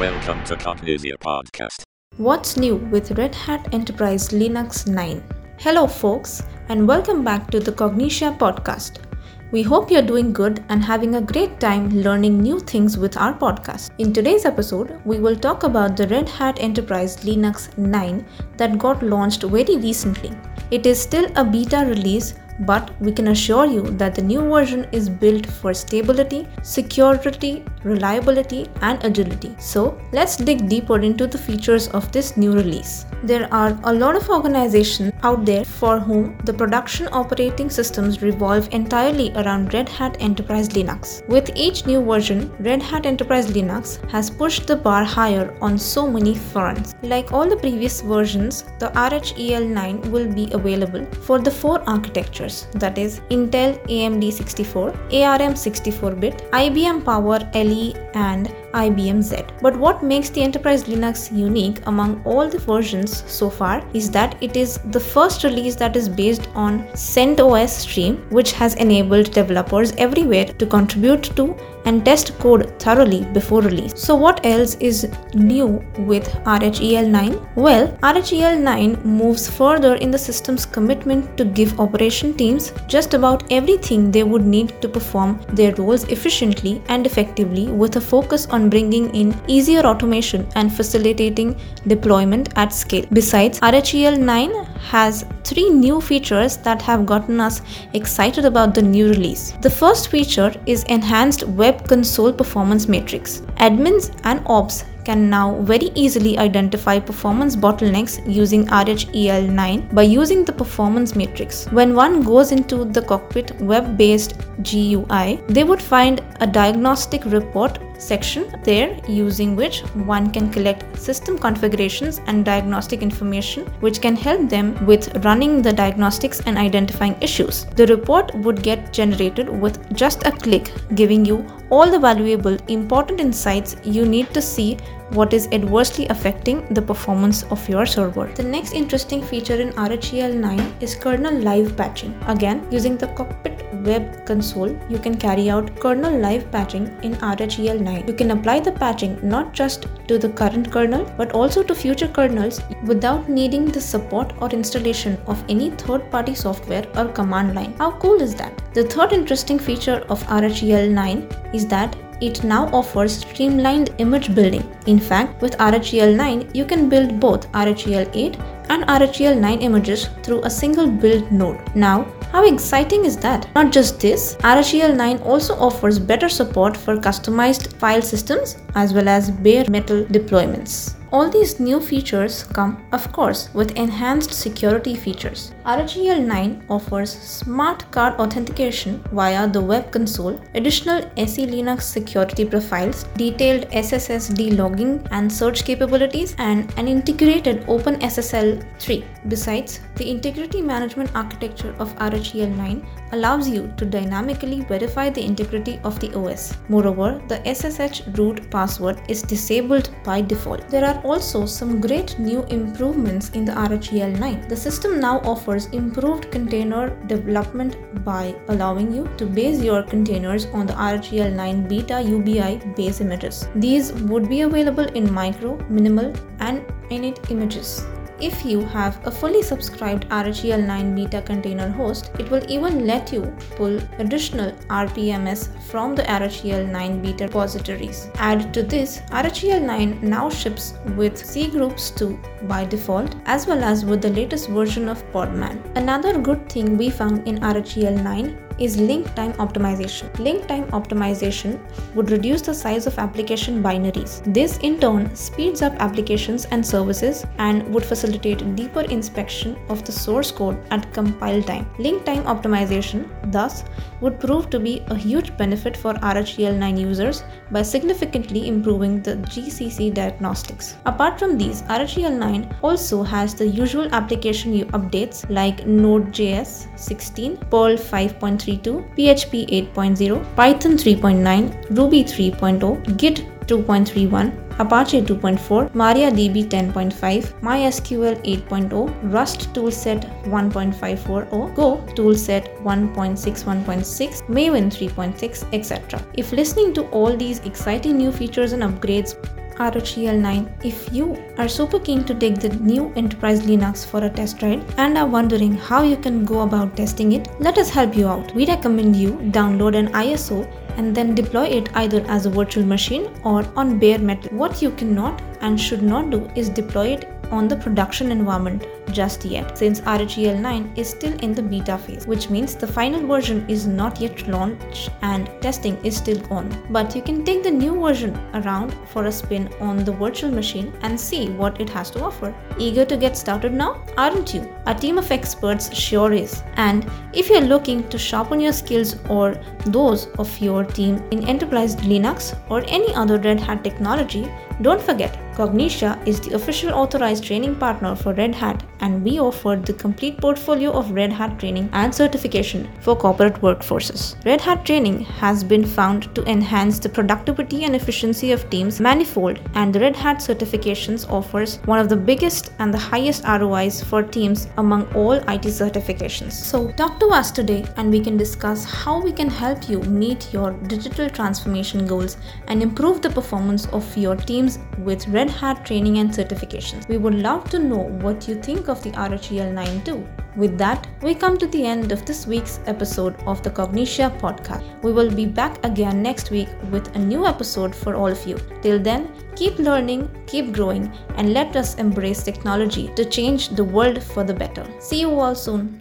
Welcome to Cognixia Podcast. What's new with Red Hat Enterprise Linux 9? Hello, folks, and welcome back to the Cognixia podcast. We hope you're doing good and having a great time learning new things with our podcast. In today's episode, we will talk about the Red Hat Enterprise Linux 9 that got launched very recently. It is still a beta release, but we can assure you that the new version is built for stability, security, reliability, and agility. So, let's dig deeper into the features of this new release. There are a lot of organizations out there for whom the production operating systems revolve entirely around Red Hat Enterprise Linux. With each new version, Red Hat Enterprise Linux has pushed the bar higher on so many fronts. Like all the previous versions, the RHEL9 will be available for the four architectures that is Intel AMD 64, ARM 64 bit, IBM Power LE, and IBM Z. But what makes the Enterprise Linux unique among all the versions so far is that it is the first release that is based on CentOS Stream, which has enabled developers everywhere to contribute to and test code thoroughly before release. So, what else is new with RHEL 9? Well, RHEL 9 moves further in the system's commitment to give operation teams just about everything they would need to perform their roles efficiently and effectively with a focus on bringing in easier automation and facilitating deployment at scale. Besides, RHEL 9 has three new features that have gotten us excited about the new release. The first feature is enhanced Web Console Performance Matrix. Admins and ops can now very easily identify performance bottlenecks using RHEL9 by using the performance matrix. When one goes into the cockpit web based GUI, they would find a diagnostic report section there using which one can collect system configurations and diagnostic information which can help them with running the diagnostics and identifying issues. The report would get generated with just a click, giving you all the valuable important insights you need to see what is adversely affecting the performance of your server. The next interesting feature in RHEL 9 is kernel live patching. Again, using the cockpit web console, you can carry out kernel live patching in RHEL 9. You can apply the patching not just to the current kernel but also to future kernels without needing the support or installation of any third party software or command line. How cool is that? The third interesting feature of RHEL 9 is that it now offers streamlined image building. In fact, with RHEL 9, you can build both RHEL 8 and RHEL 9 images through a single build node. Now, how exciting is that? Not just this, RHEL 9 also offers better support for customized file systems as well as bare metal deployments. All these new features come, of course, with enhanced security features. RHEL 9 offers smart card authentication via the web console, additional SE Linux security profiles, detailed SSSD logging and search capabilities, and an integrated OpenSSL 3. Besides, the integrity management architecture of RHEL 9 allows you to dynamically verify the integrity of the OS. Moreover, the SSH root password is disabled by default. There are also some great new improvements in the RHEL 9. The system now offers improved container development by allowing you to base your containers on the RHEL 9 beta UBI base images. These would be available in micro, minimal, and init images. If you have a fully subscribed RHEL 9 beta container host, it will even let you pull additional RPMS from the RHEL 9 beta repositories. Add to this, RHEL 9 now ships with cgroups 2 by default as well as with the latest version of Podman. Another good thing we found in RHEL 9 is link time optimization. Link time optimization would reduce the size of application binaries. This in turn speeds up applications and services and would facilitate deeper inspection of the source code at compile time. Link time optimization thus would prove to be a huge benefit for RHEL 9 users by significantly improving the GCC diagnostics. Apart from these, RHEL 9 also has the usual application updates like Node.js 16, Perl 5.3 PHP 8.0, Python 3.9, Ruby 3.0, Git 2.31, Apache 2.4, MariaDB 10.5, MySQL 8.0, Rust toolset 1.540, Go toolset 1.61.6, Maven 3.6, etc. If listening to all these exciting new features and upgrades RHEL 9 if you are super keen to take the new Enterprise Linux for a test ride and are wondering how you can go about testing it, let us help you out. We recommend you download an ISO and then deploy it either as a virtual machine or on bare metal. What you cannot and should not do is deploy it on the production environment just yet since RHEL 9 is still in the beta phase, which means the final version is not yet launched and testing is still on. But you can take the new version around for a spin on the virtual machine and see what it has to offer. Eager to get started now? Aren't you? A team of experts sure is. And if you're looking to sharpen your skills or those of your team in enterprise Linux or any other Red Hat technology, don't forget, Cognixia is the official authorized training partner for Red Hat and we offer the complete portfolio of Red Hat training and certification for corporate workforces. Red Hat training has been found to enhance the productivity and efficiency of teams manifold and the Red Hat certifications offers one of the biggest and the highest ROIs for teams among all IT certifications. So talk to us today and we can discuss how we can help you meet your digital transformation goals and improve the performance of your teams with Red Hat training and certifications. We would love to know what you think of the RHEL 9 too. With that, we come to the end of this week's episode of the Cognixia podcast. We will be back again next week with a new episode for all of you. Till then, keep learning, keep growing, and let us embrace technology to change the world for the better. See you all soon.